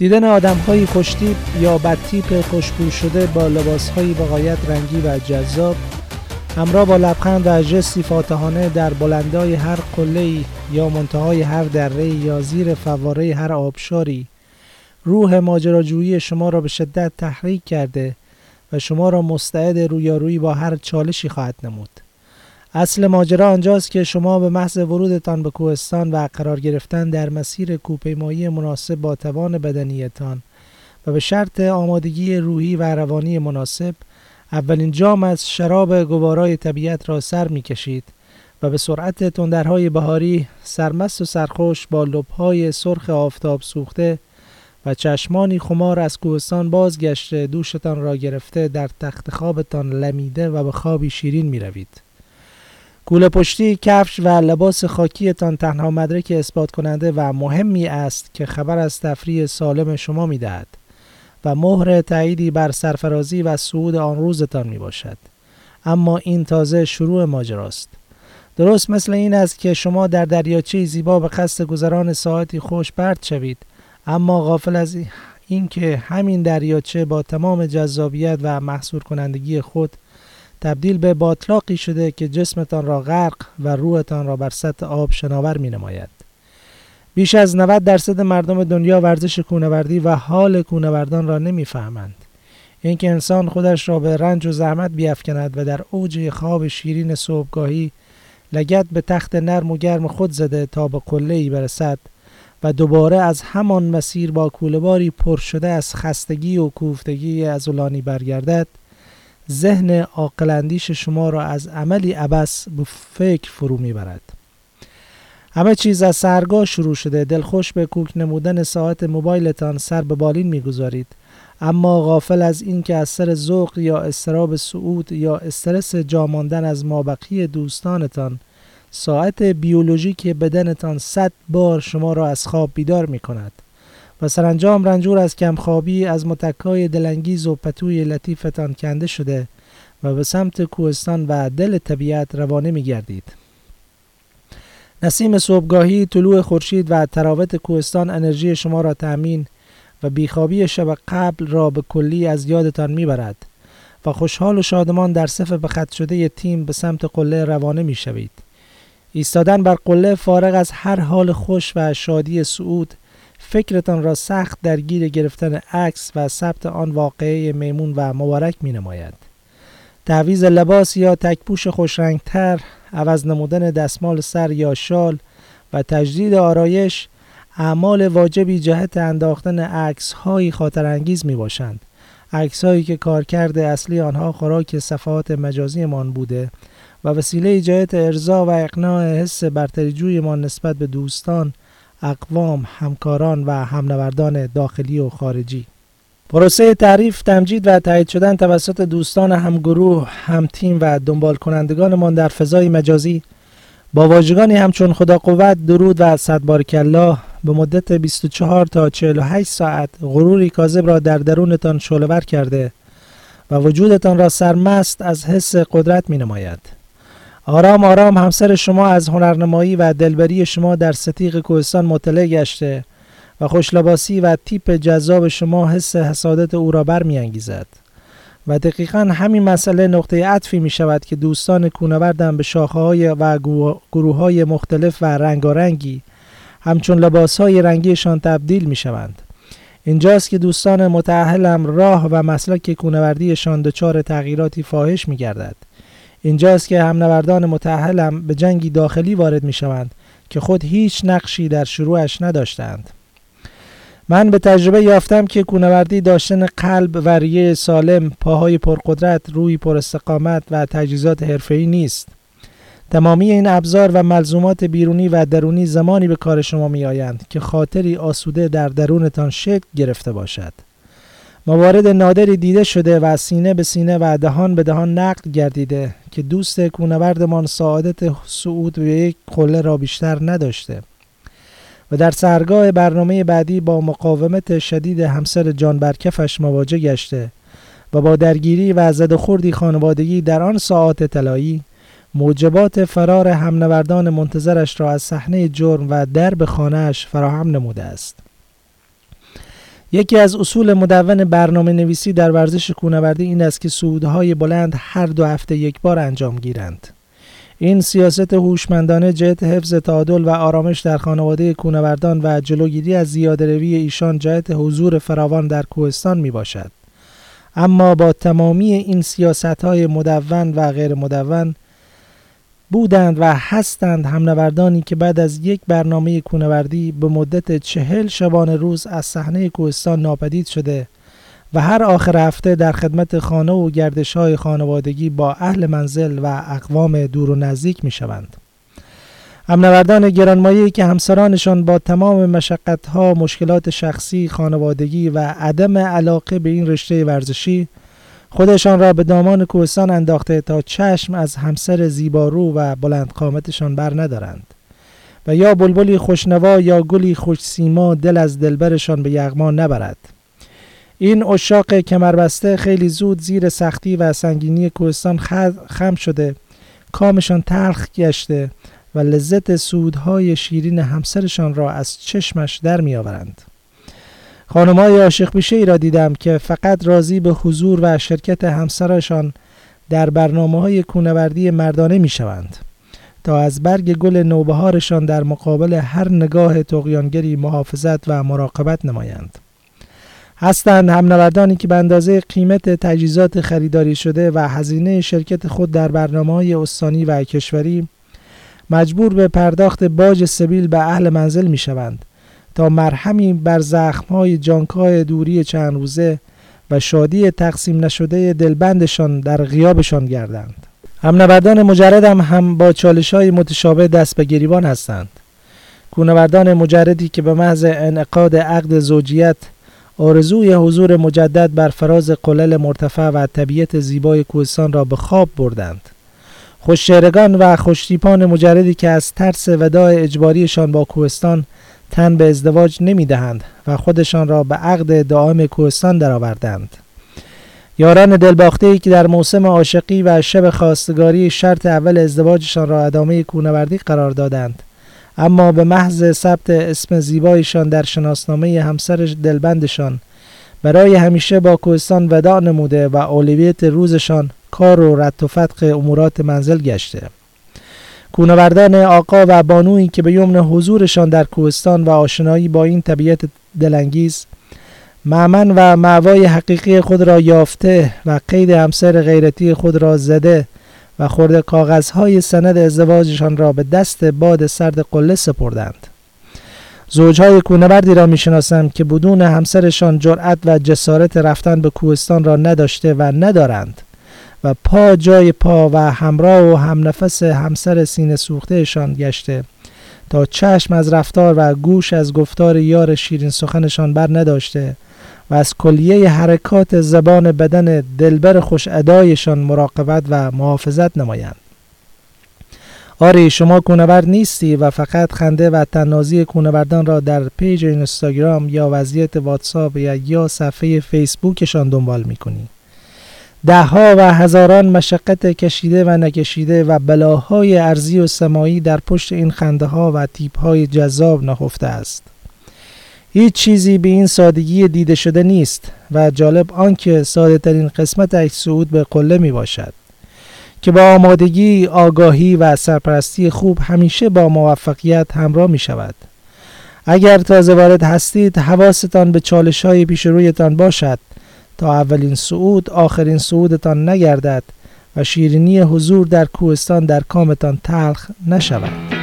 دیدن آدم های خوشتیپ یا بدتیپ خوشبو شده با لباس های بقایت رنگی و جذاب همراه با لبخند و جستی فاتحانه در بلندای هر قله یا منتهای هر دره یا زیر فواره هر آبشاری روح ماجراجویی شما را به شدت تحریک کرده و شما را مستعد رویارویی با هر چالشی خواهد نمود. اصل ماجرا آنجاست که شما به محض ورودتان به کوهستان و قرار گرفتن در مسیر کوپیمایی مناسب با توان بدنیتان و به شرط آمادگی روحی و روانی مناسب اولین جام از شراب گوارای طبیعت را سر می کشید و به سرعت تندرهای بهاری سرمست و سرخوش با لبهای سرخ آفتاب سوخته و چشمانی خمار از کوهستان بازگشته دوشتان را گرفته در تخت خوابتان لمیده و به خوابی شیرین می روید. کوله پشتی، کفش و لباس خاکیتان تنها مدرک اثبات کننده و مهمی است که خبر از تفریح سالم شما می دهد و مهر تاییدی بر سرفرازی و صعود آن روزتان می باشد. اما این تازه شروع ماجراست. درست مثل این است که شما در دریاچه زیبا به قصد گذران ساعتی خوش برد شوید اما غافل از اینکه همین دریاچه با تمام جذابیت و محصور کنندگی خود تبدیل به باطلاقی شده که جسمتان را غرق و روحتان را بر سطح آب شناور می نماید. بیش از 90 درصد مردم دنیا ورزش کونوردی و حال کونوردان را نمی‌فهمند. اینکه انسان خودش را به رنج و زحمت بیافکند و در اوج خواب شیرین صبحگاهی لگت به تخت نرم و گرم خود زده تا به قله ای برسد و دوباره از همان مسیر با کولهباری پر شده از خستگی و کوفتگی ازولانی برگردد ذهن عاقلندیش شما را از عملی عبس به فکر فرو می‌برد. همه چیز از سرگاه شروع شده. دلخوش به کوک نمودن ساعت موبایلتان سر به بالین می‌گذارید. اما غافل از اینکه از سر ذوق یا استراب سعود یا استرس جاماندن از مابقی دوستانتان ساعت بیولوژیک بدنتان صد بار شما را از خواب بیدار می کند و سرانجام رنجور از کمخوابی از متکای دلانگیز و پتوی لطیفتان کنده شده و به سمت کوهستان و دل طبیعت روانه می گردید. نسیم صبحگاهی طلوع خورشید و تراوت کوهستان انرژی شما را تأمین و بیخوابی شب قبل را به کلی از یادتان می‌برد و خوشحال و شادمان در صف به خط شده تیم به سمت قله روانه می شوید. ایستادن بر قله فارغ از هر حال خوش و شادی سعود فکرتان را سخت درگیر گرفتن عکس و ثبت آن واقعه میمون و مبارک می نماید. تعویز لباس یا تکپوش خوشرنگتر، عوض نمودن دستمال سر یا شال و تجدید آرایش اعمال واجبی جهت انداختن عکس های خاطر انگیز می باشند. عکس هایی که کارکرد اصلی آنها خوراک صفحات مجازی مان بوده و وسیله جهت ارضا و اقناع حس برتری ما نسبت به دوستان، اقوام، همکاران و همنوردان داخلی و خارجی پروسه تعریف، تمجید و تایید شدن توسط دوستان همگروه، هم تیم و دنبال کنندگانمان در فضای مجازی با واژگانی همچون خدا قوت، درود و صد الله به مدت 24 تا 48 ساعت غروری کاذب را در درونتان شعله‌ور کرده و وجودتان را سرمست از حس قدرت می نماید. آرام آرام همسر شما از هنرنمایی و دلبری شما در ستیق کوهستان مطلع گشته و خوشلباسی و تیپ جذاب شما حس حسادت او را برمیانگیزد و دقیقا همین مسئله نقطه عطفی می شود که دوستان کونوردم به شاخه های و گروه های مختلف و رنگارنگی همچون لباس های رنگیشان تبدیل می شوند. اینجاست که دوستان متعهلم راه و مسلک کونوردیشان دچار تغییراتی فاحش می گردد. اینجاست که همنوردان متعهلم به جنگی داخلی وارد می شوند که خود هیچ نقشی در شروعش نداشتند. من به تجربه یافتم که کونوردی داشتن قلب و ریه سالم، پاهای پرقدرت، روی پر استقامت و تجهیزات حرفه‌ای نیست. تمامی این ابزار و ملزومات بیرونی و درونی زمانی به کار شما می آیند که خاطری آسوده در درونتان شکل گرفته باشد. موارد نادری دیده شده و سینه به سینه و دهان به دهان نقل گردیده که دوست کونوردمان سعادت صعود به یک قله را بیشتر نداشته. و در سرگاه برنامه بعدی با مقاومت شدید همسر جان برکفش مواجه گشته و با درگیری و زد خوردی خانوادگی در آن ساعات طلایی موجبات فرار همنوردان منتظرش را از صحنه جرم و درب خانهاش فراهم نموده است. یکی از اصول مدون برنامه نویسی در ورزش کوهنوردی این است که صعودهای بلند هر دو هفته یک بار انجام گیرند. این سیاست هوشمندانه جهت حفظ تعادل و آرامش در خانواده کوهنوردان و جلوگیری از زیادروی ایشان جهت حضور فراوان در کوهستان می باشد. اما با تمامی این سیاست های مدون و غیر مدون بودند و هستند همنوردانی که بعد از یک برنامه کونوردی به مدت چهل شبانه روز از صحنه کوهستان ناپدید شده و هر آخر هفته در خدمت خانه و گردش های خانوادگی با اهل منزل و اقوام دور و نزدیک می شوند. همنوردان گرانمایه‌ای که همسرانشان با تمام مشقتها، مشکلات شخصی، خانوادگی و عدم علاقه به این رشته ورزشی خودشان را به دامان کوهستان انداخته تا چشم از همسر زیبارو و بلند قامتشان بر ندارند. و یا بلبلی خوشنوا یا گلی خوش سیما دل از دلبرشان به یغما نبرد. این اشاق کمربسته خیلی زود زیر سختی و سنگینی کوهستان خم شده. کامشان تلخ گشته و لذت سودهای شیرین همسرشان را از چشمش در میآورند. های عاشق بیشه ای را دیدم که فقط راضی به حضور و شرکت همسرشان در برنامه های کونوردی مردانه می شوند تا از برگ گل نوبهارشان در مقابل هر نگاه تقیانگری محافظت و مراقبت نمایند. هستند همنوردانی که به اندازه قیمت تجهیزات خریداری شده و هزینه شرکت خود در برنامه های استانی و کشوری مجبور به پرداخت باج سبیل به اهل منزل می شوند تا مرهمی بر زخمهای جانکای دوری چند روزه و شادی تقسیم نشده دلبندشان در غیابشان گردند. همنوردان مجرد هم, هم با چالش های متشابه دست به گریبان هستند. کونوردان مجردی که به محض انعقاد عقد زوجیت آرزوی حضور مجدد بر فراز قلل مرتفع و طبیعت زیبای کوهستان را به خواب بردند. خوششهرگان و خوشتیپان مجردی که از ترس وداع اجباریشان با کوهستان تن به ازدواج نمی دهند و خودشان را به عقد دائم کوهستان درآوردند. یاران دلباخته ای که در موسم عاشقی و شب خواستگاری شرط اول ازدواجشان را ادامه کوهنوردی قرار دادند اما به محض ثبت اسم زیبایشان در شناسنامه همسر دلبندشان برای همیشه با کوهستان وداع نموده و اولویت روزشان کار و رد و فتق امورات منزل گشته کونوردان آقا و بانویی که به یمن حضورشان در کوهستان و آشنایی با این طبیعت دلانگیز معمن و معوای حقیقی خود را یافته و قید همسر غیرتی خود را زده و خورده کاغذهای سند ازدواجشان را به دست باد سرد قله سپردند. زوجهای کونوردی را می‌شناسم که بدون همسرشان جرأت و جسارت رفتن به کوهستان را نداشته و ندارند. و پا جای پا و همراه و همنفس همسر سینه سوختهشان گشته. تا چشم از رفتار و گوش از گفتار یار شیرین سخنشان بر نداشته و از کلیه حرکات زبان بدن دلبر خوش ادایشان مراقبت و محافظت نمایند. آری شما کوهنورد نیستی و فقط خنده و طنازی کوهنوردان را در page اینستاگرام یا وضعیت واتساپ یا یا صفحه فیسبوکشان دنبال می‌کنی. دهها و هزاران مشقت کشیده و نکشیده و بلاهای ارزی و سمایی در پشت این خنده ها و تیپ های جذاب نهفته است هیچ چیزی به این سادگی دیده شده نیست و جالب آنکه ساده ترین قسمت عکس صعود به قله می باشد که با آمادگی، آگاهی و سرپرستی خوب همیشه با موفقیت همراه می شود. اگر تازه وارد هستید حواستان به چالش های پیش رویتان باشد تا اولین صعود آخرین صعودتان نگردد و شیرینی حضور در کوهستان در کامتان تلخ نشود.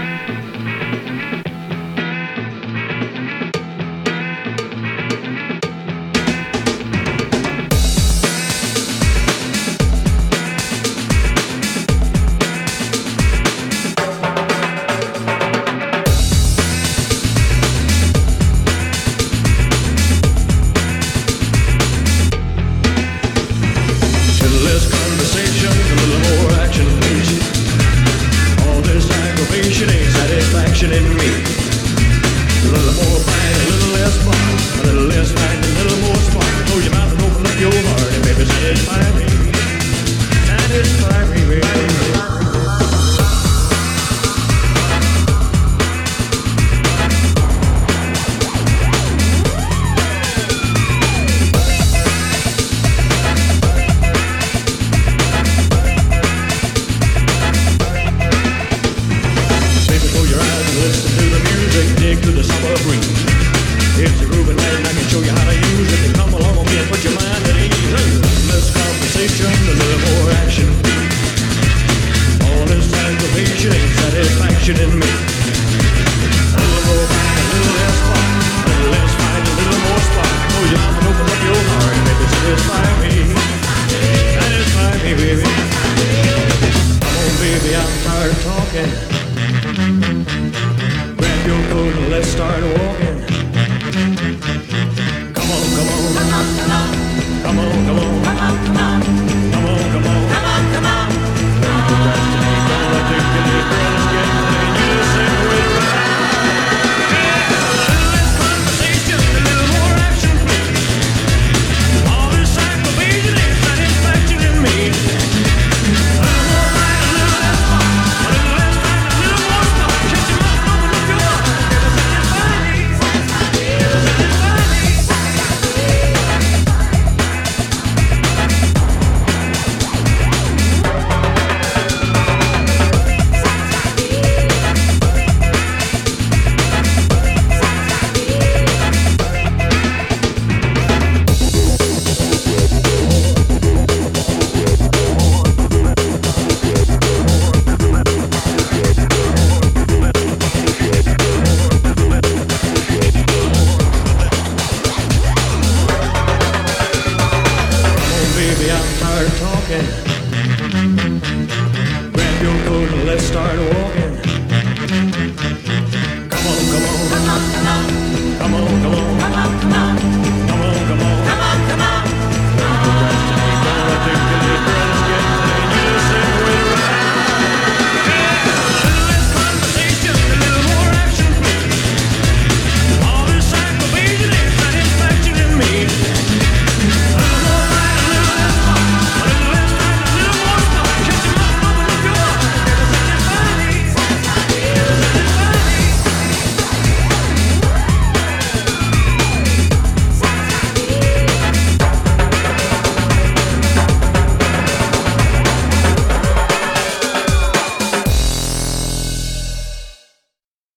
Okay.